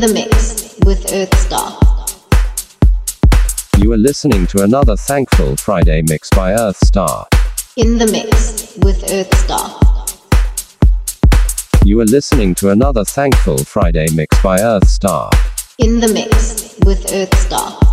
In the mix with Earthstar. You are listening to another Thankful Friday mix by Earthstar. In the mix with Earthstar. You are listening to another Thankful Friday mix by Earthstar. In the mix with Earthstar.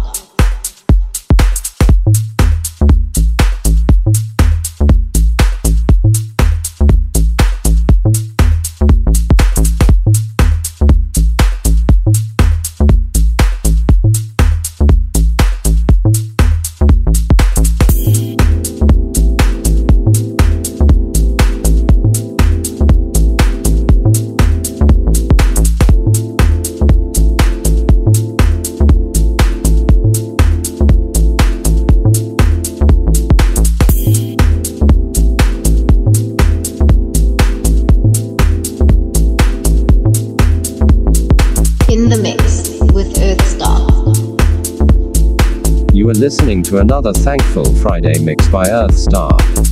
To another Thankful Friday mix by Earthstar.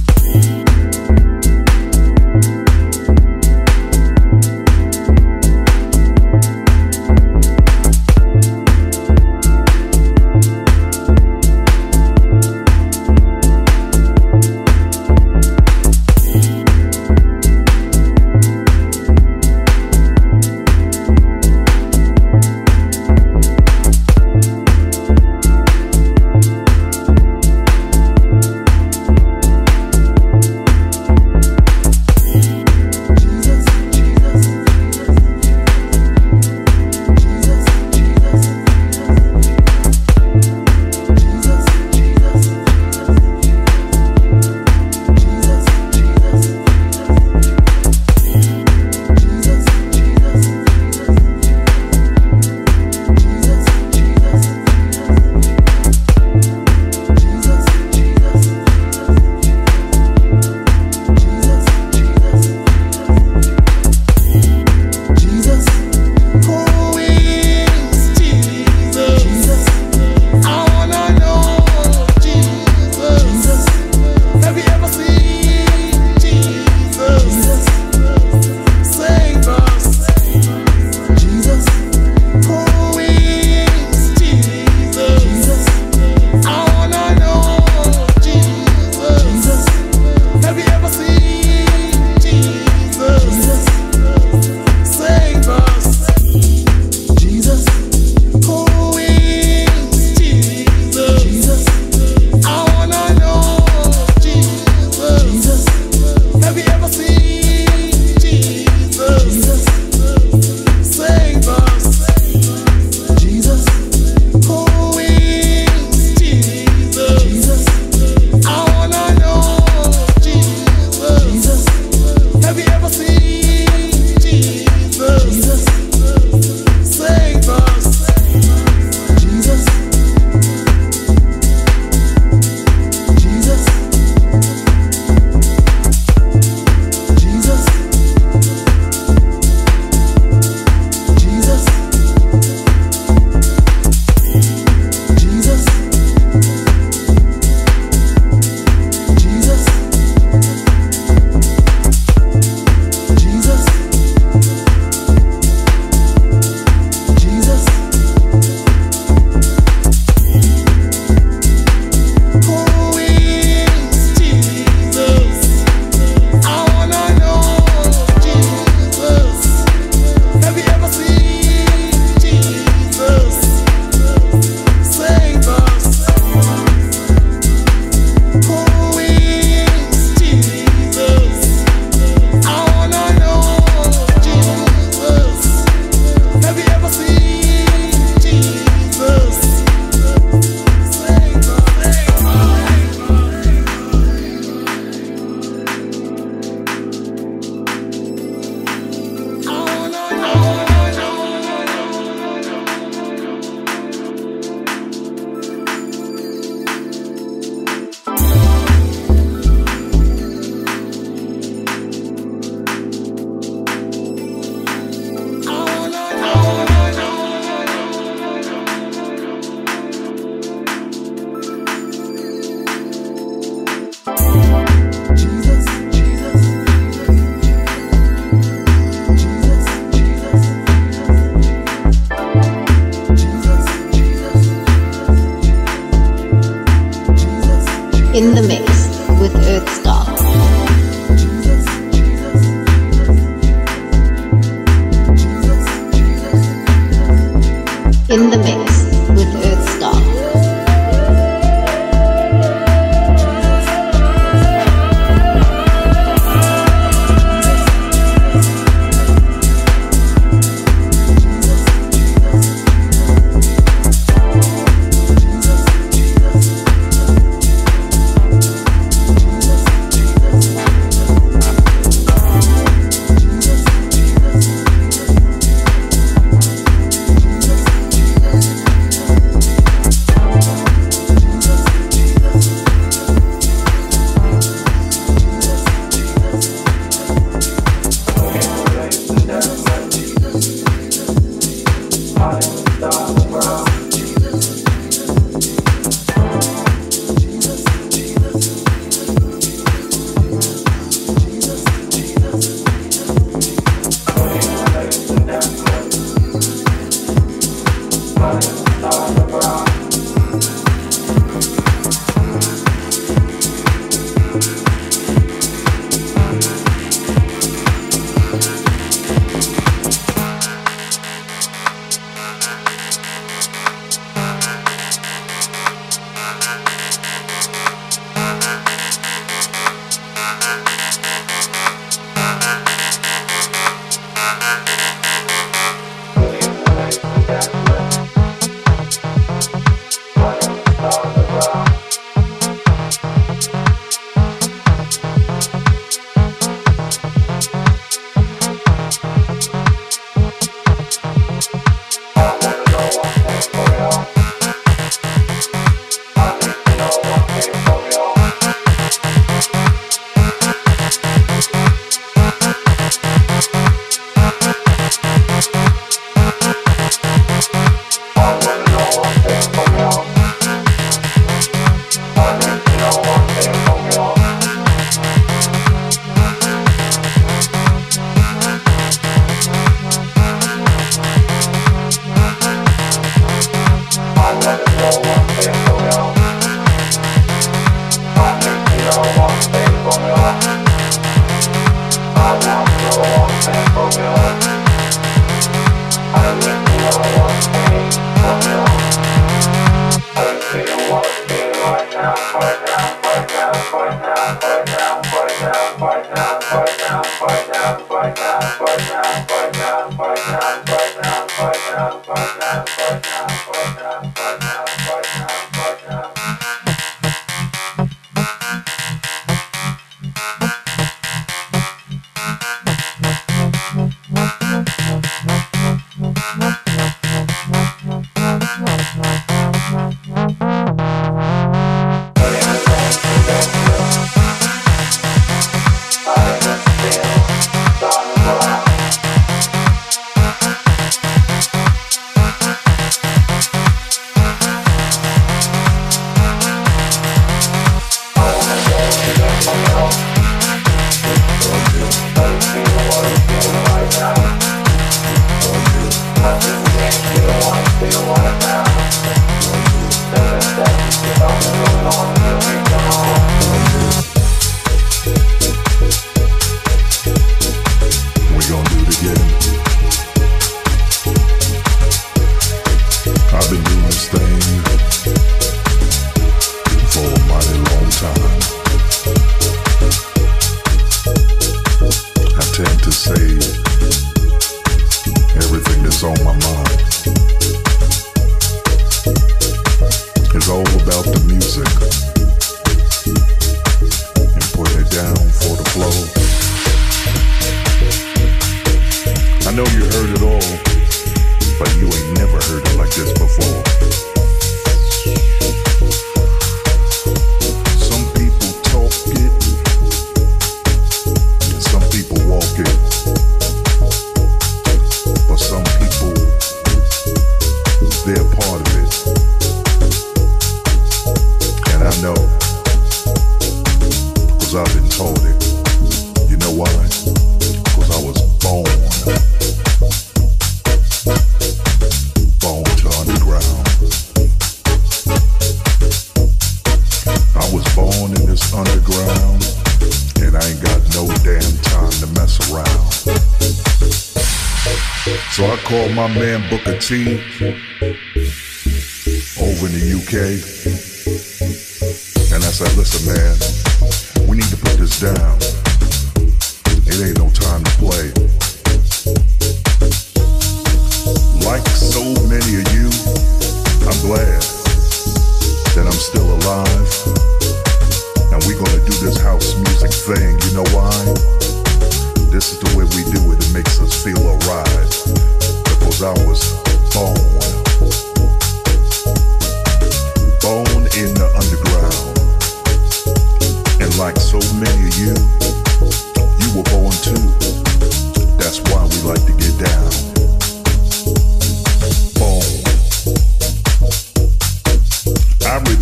See.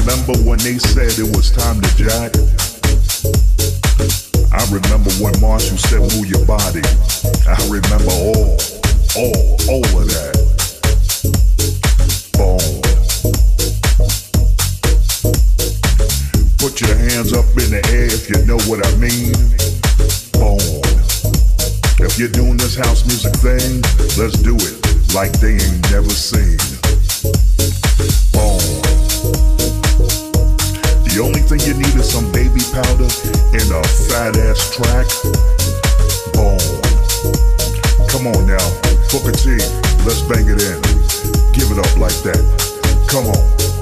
remember when they said it was time to jack? I remember when Marshall said move your body. I remember all, all, all of that. Boom. Put your hands up in the air if you know what I mean. Boom. If you're doing this house music thing, let's do it like they ain't never seen. thing you need is some baby powder and a fat ass track. Boom. Come on now, Booker T, let's bang it in. Give it up like that. Come on.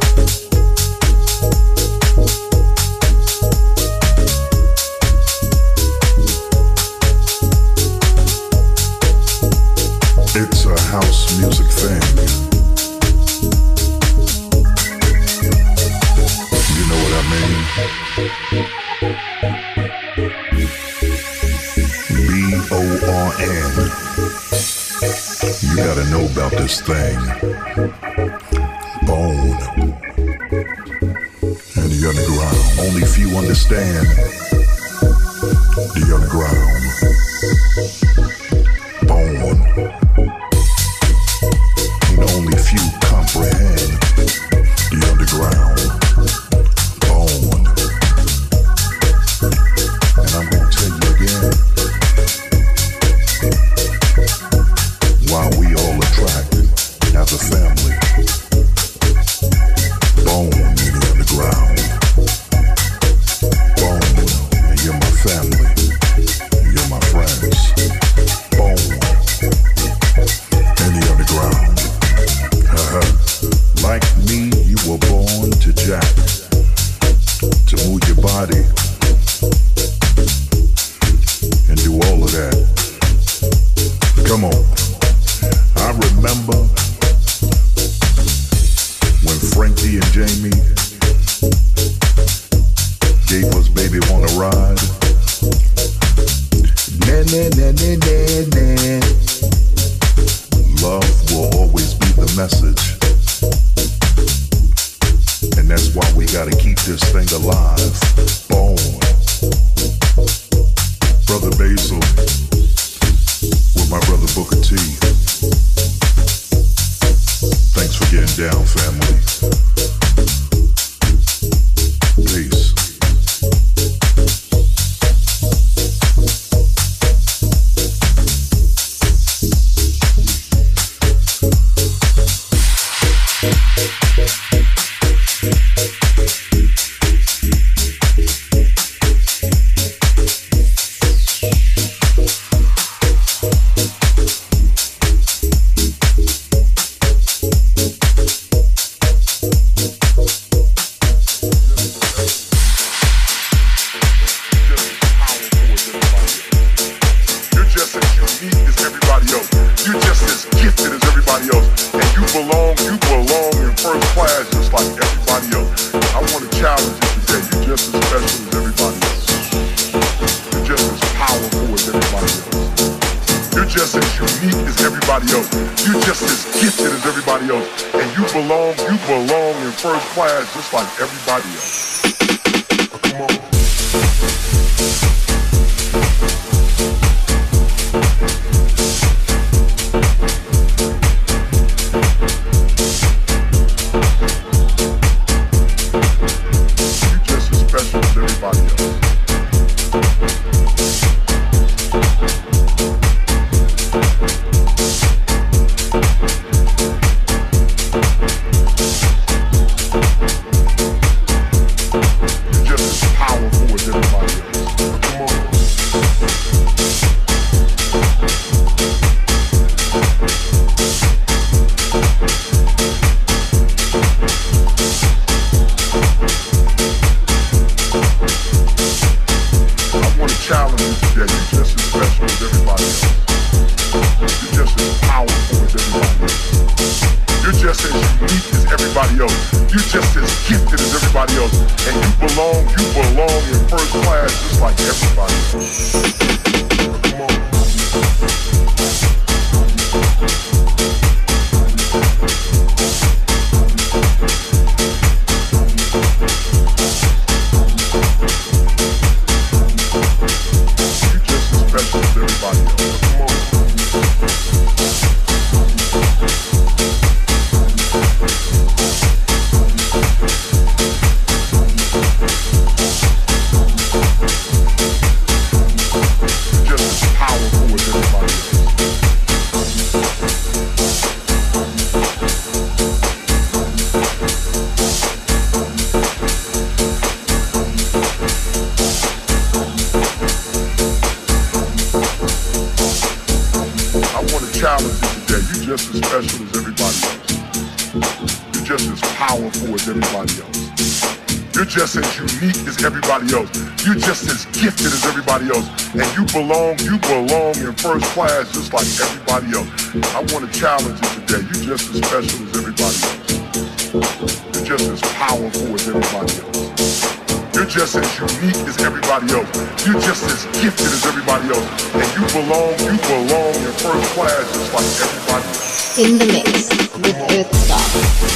this thing, bone, and the underground. Only few understand. gifted as everybody else. And you belong, you belong in first class just like everybody else. Come on. Just as special as everybody else. You're just as powerful as everybody else. You're just as unique as everybody else. You're just as gifted as everybody else. And you belong, you belong in first class just like everybody else. I want to challenge you today. You're just as special as everybody else. You're just as powerful as everybody else. You're just as unique as everybody else. You're just as gifted as everybody else. And you belong, you belong in first class just like everybody else. In the mix with Earthstar.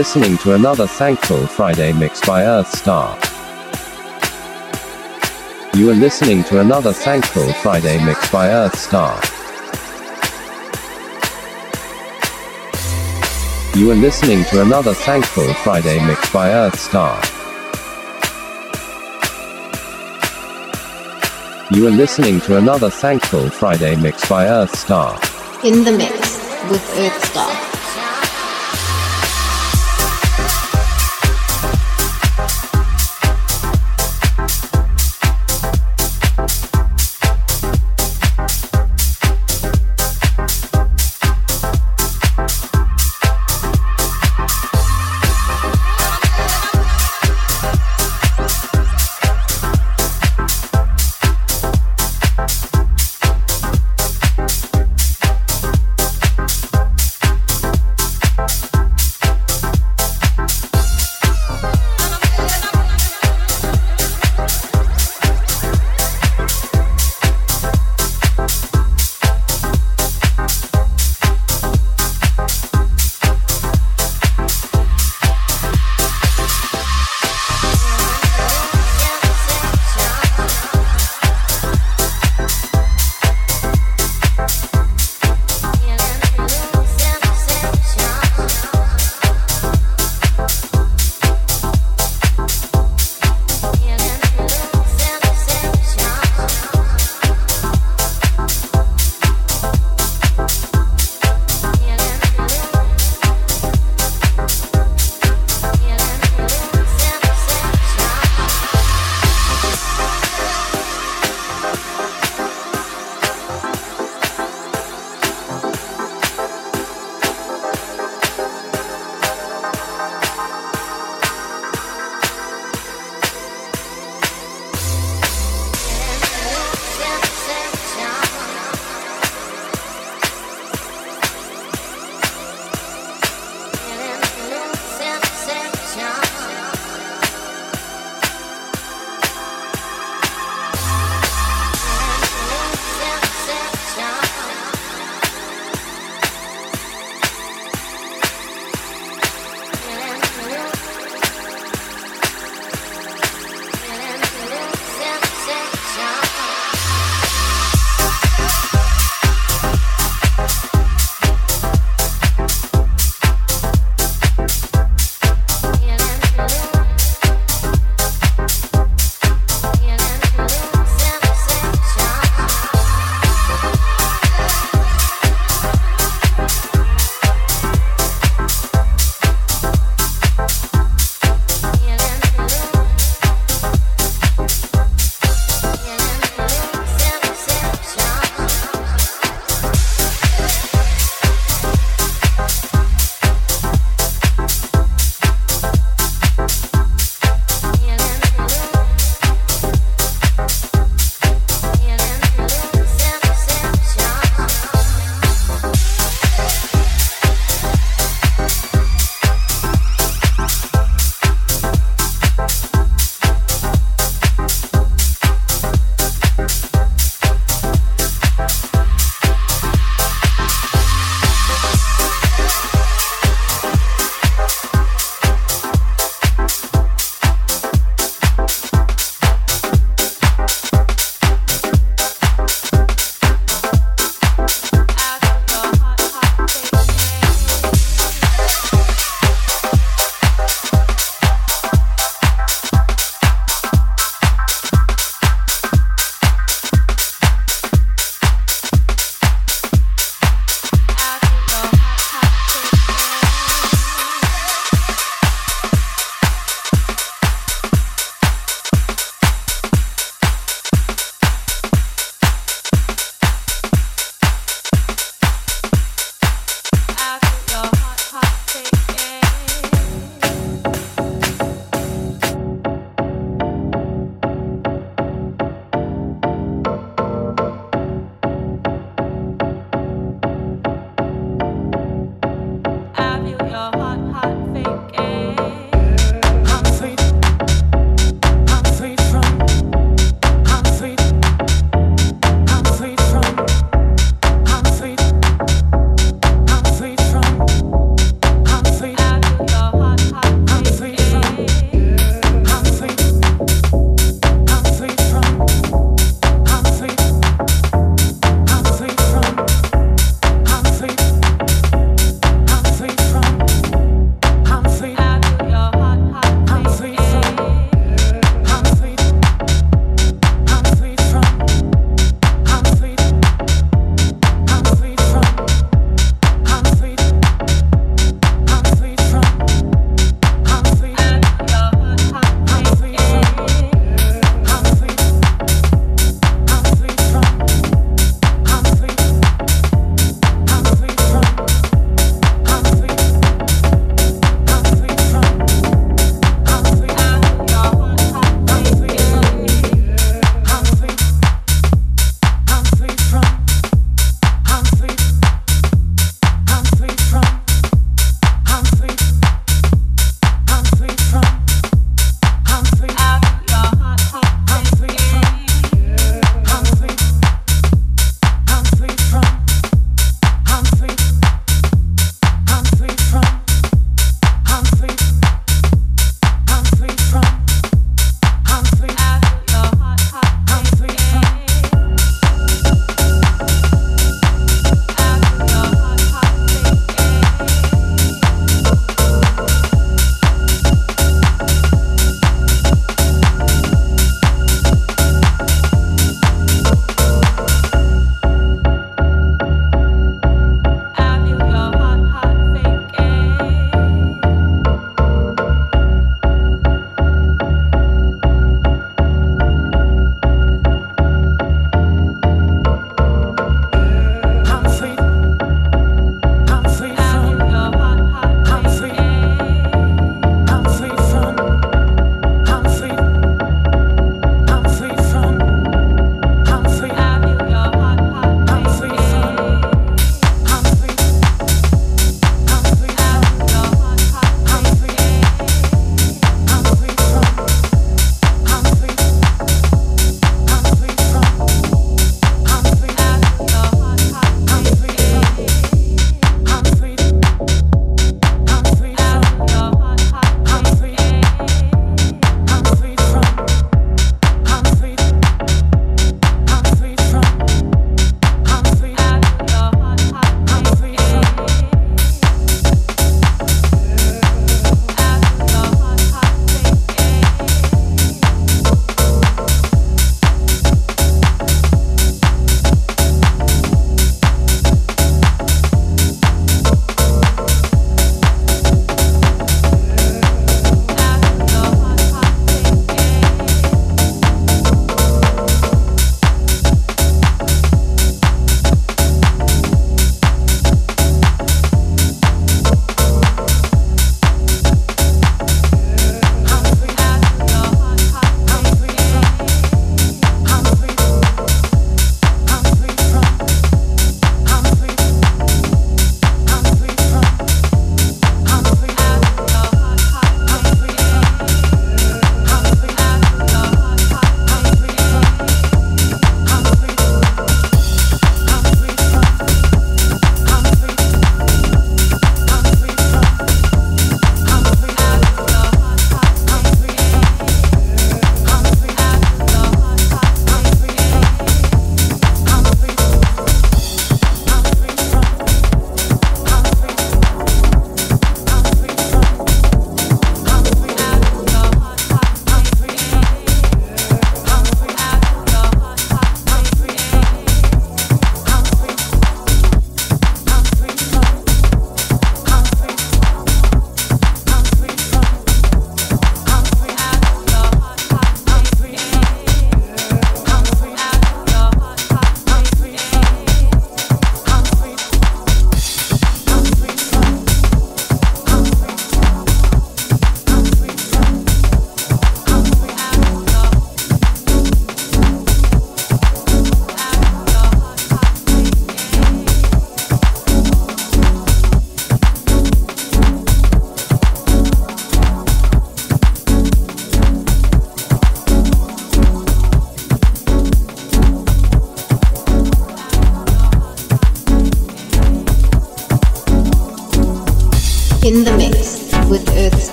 Listening to another Thankful Friday mix by Earthstar. You are listening to another Thankful Friday mix by Earthstar. You are listening to another Thankful Friday mix by Earthstar. You are listening to another Thankful Friday mix by Earthstar. In the mix with Earthstar.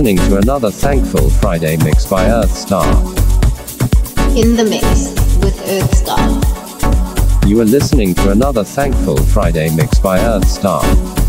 Listening to another Thankful Friday mix by Earthstar. In the mix with Earthstar. You are listening to another Thankful Friday mix by Earthstar.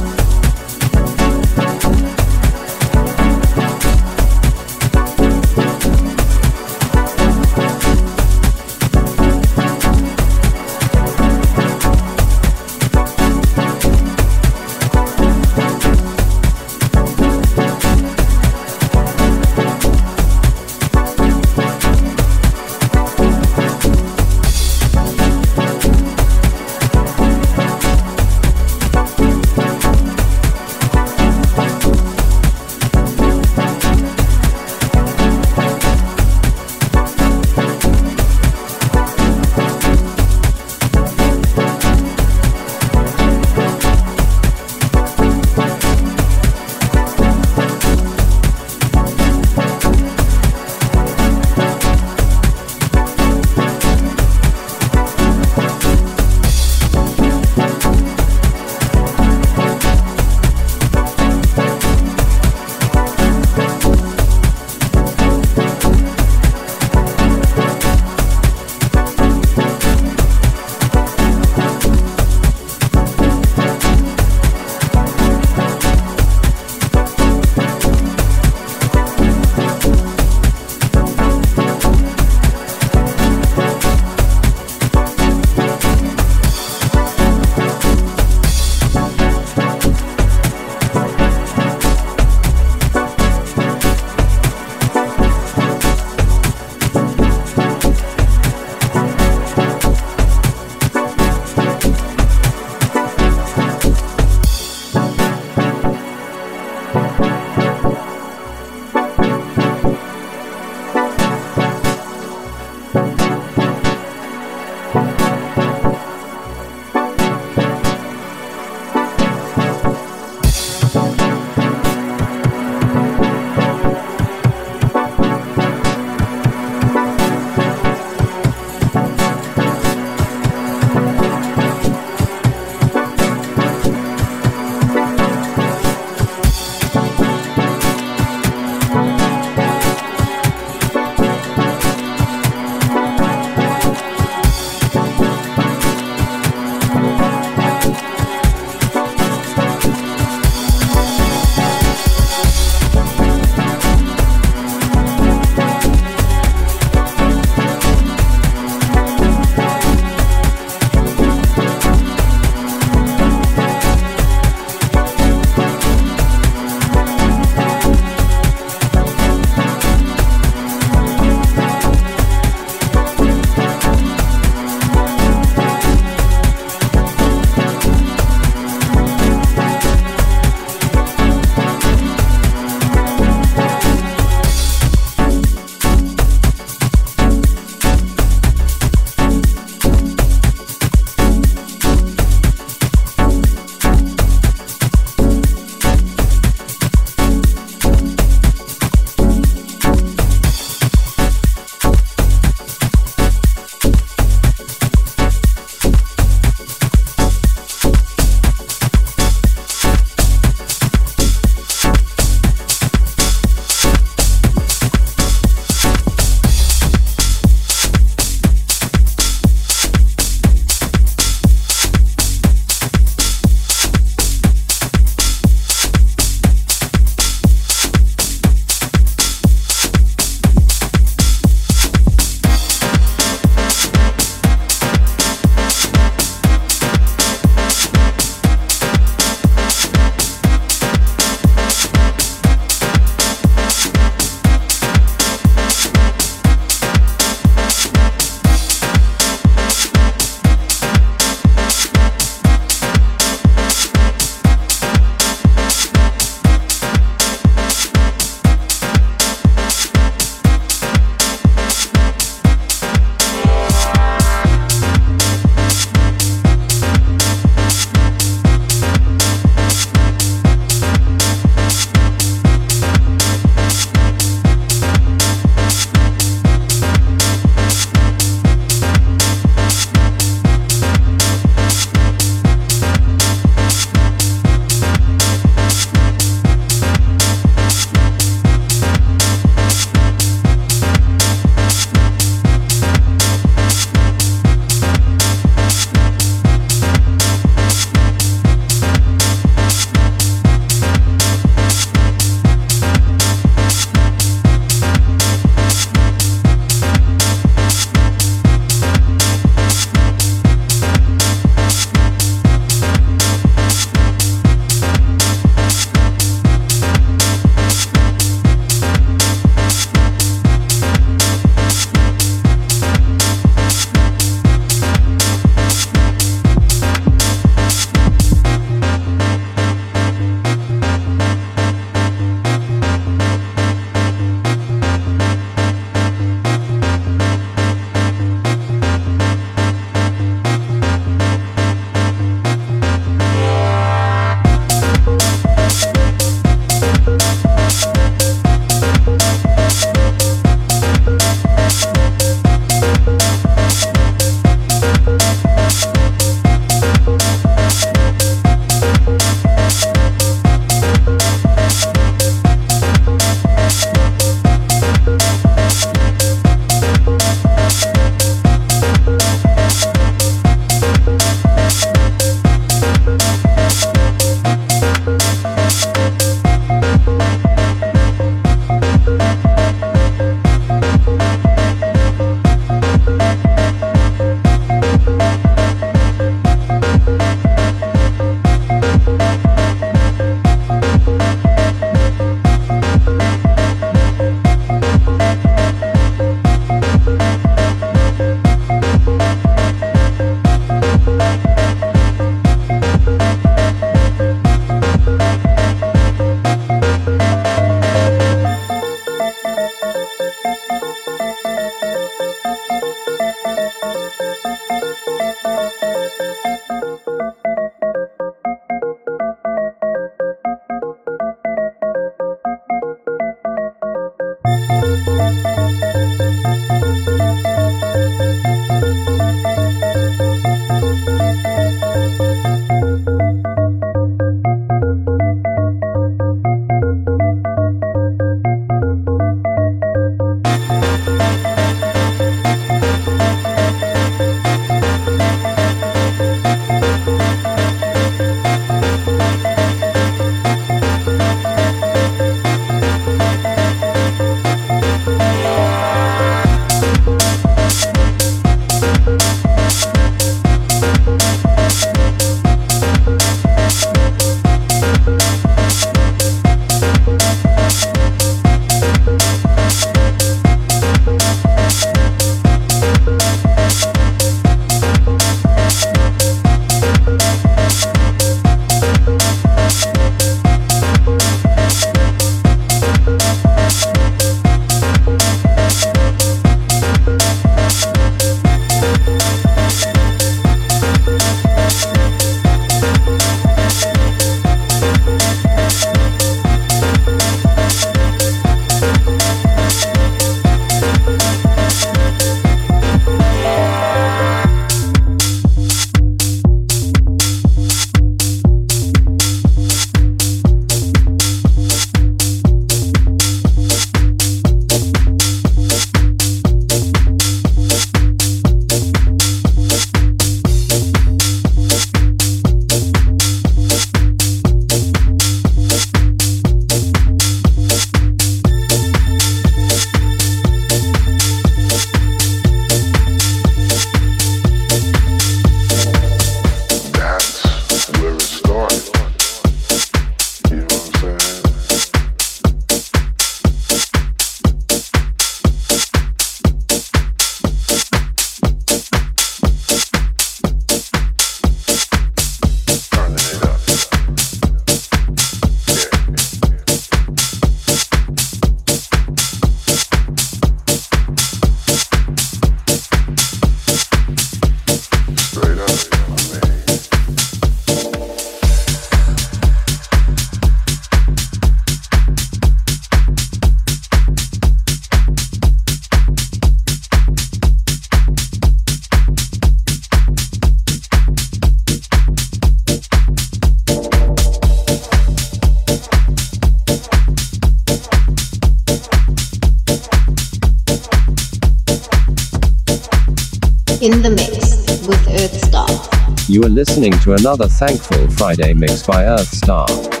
You are listening to another Thankful Friday mix by Earthstar.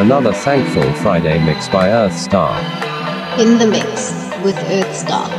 Another Thankful Friday mix by Earthstar. In the mix with Earthstar.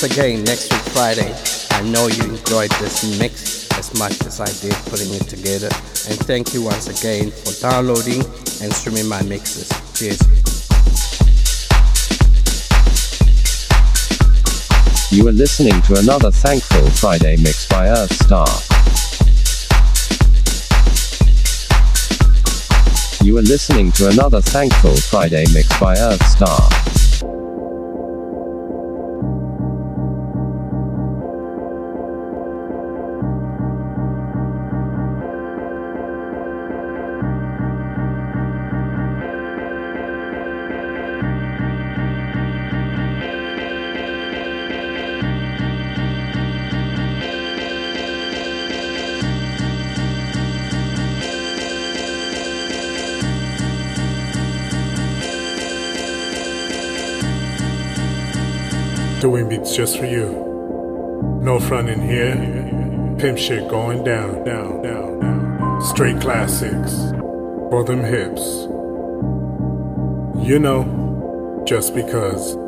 This again next week Friday. I know you enjoyed this mix as much as I did putting it together. And thank you once again for downloading and streaming my mixes. Cheers. You are listening to another Thankful Friday mix by Earthstar. You are listening to another Thankful Friday mix by Earthstar. Doing beats just for you. No front in here. Pimp shit going down, down, down, down. Straight classics. For them hips. You know, just because.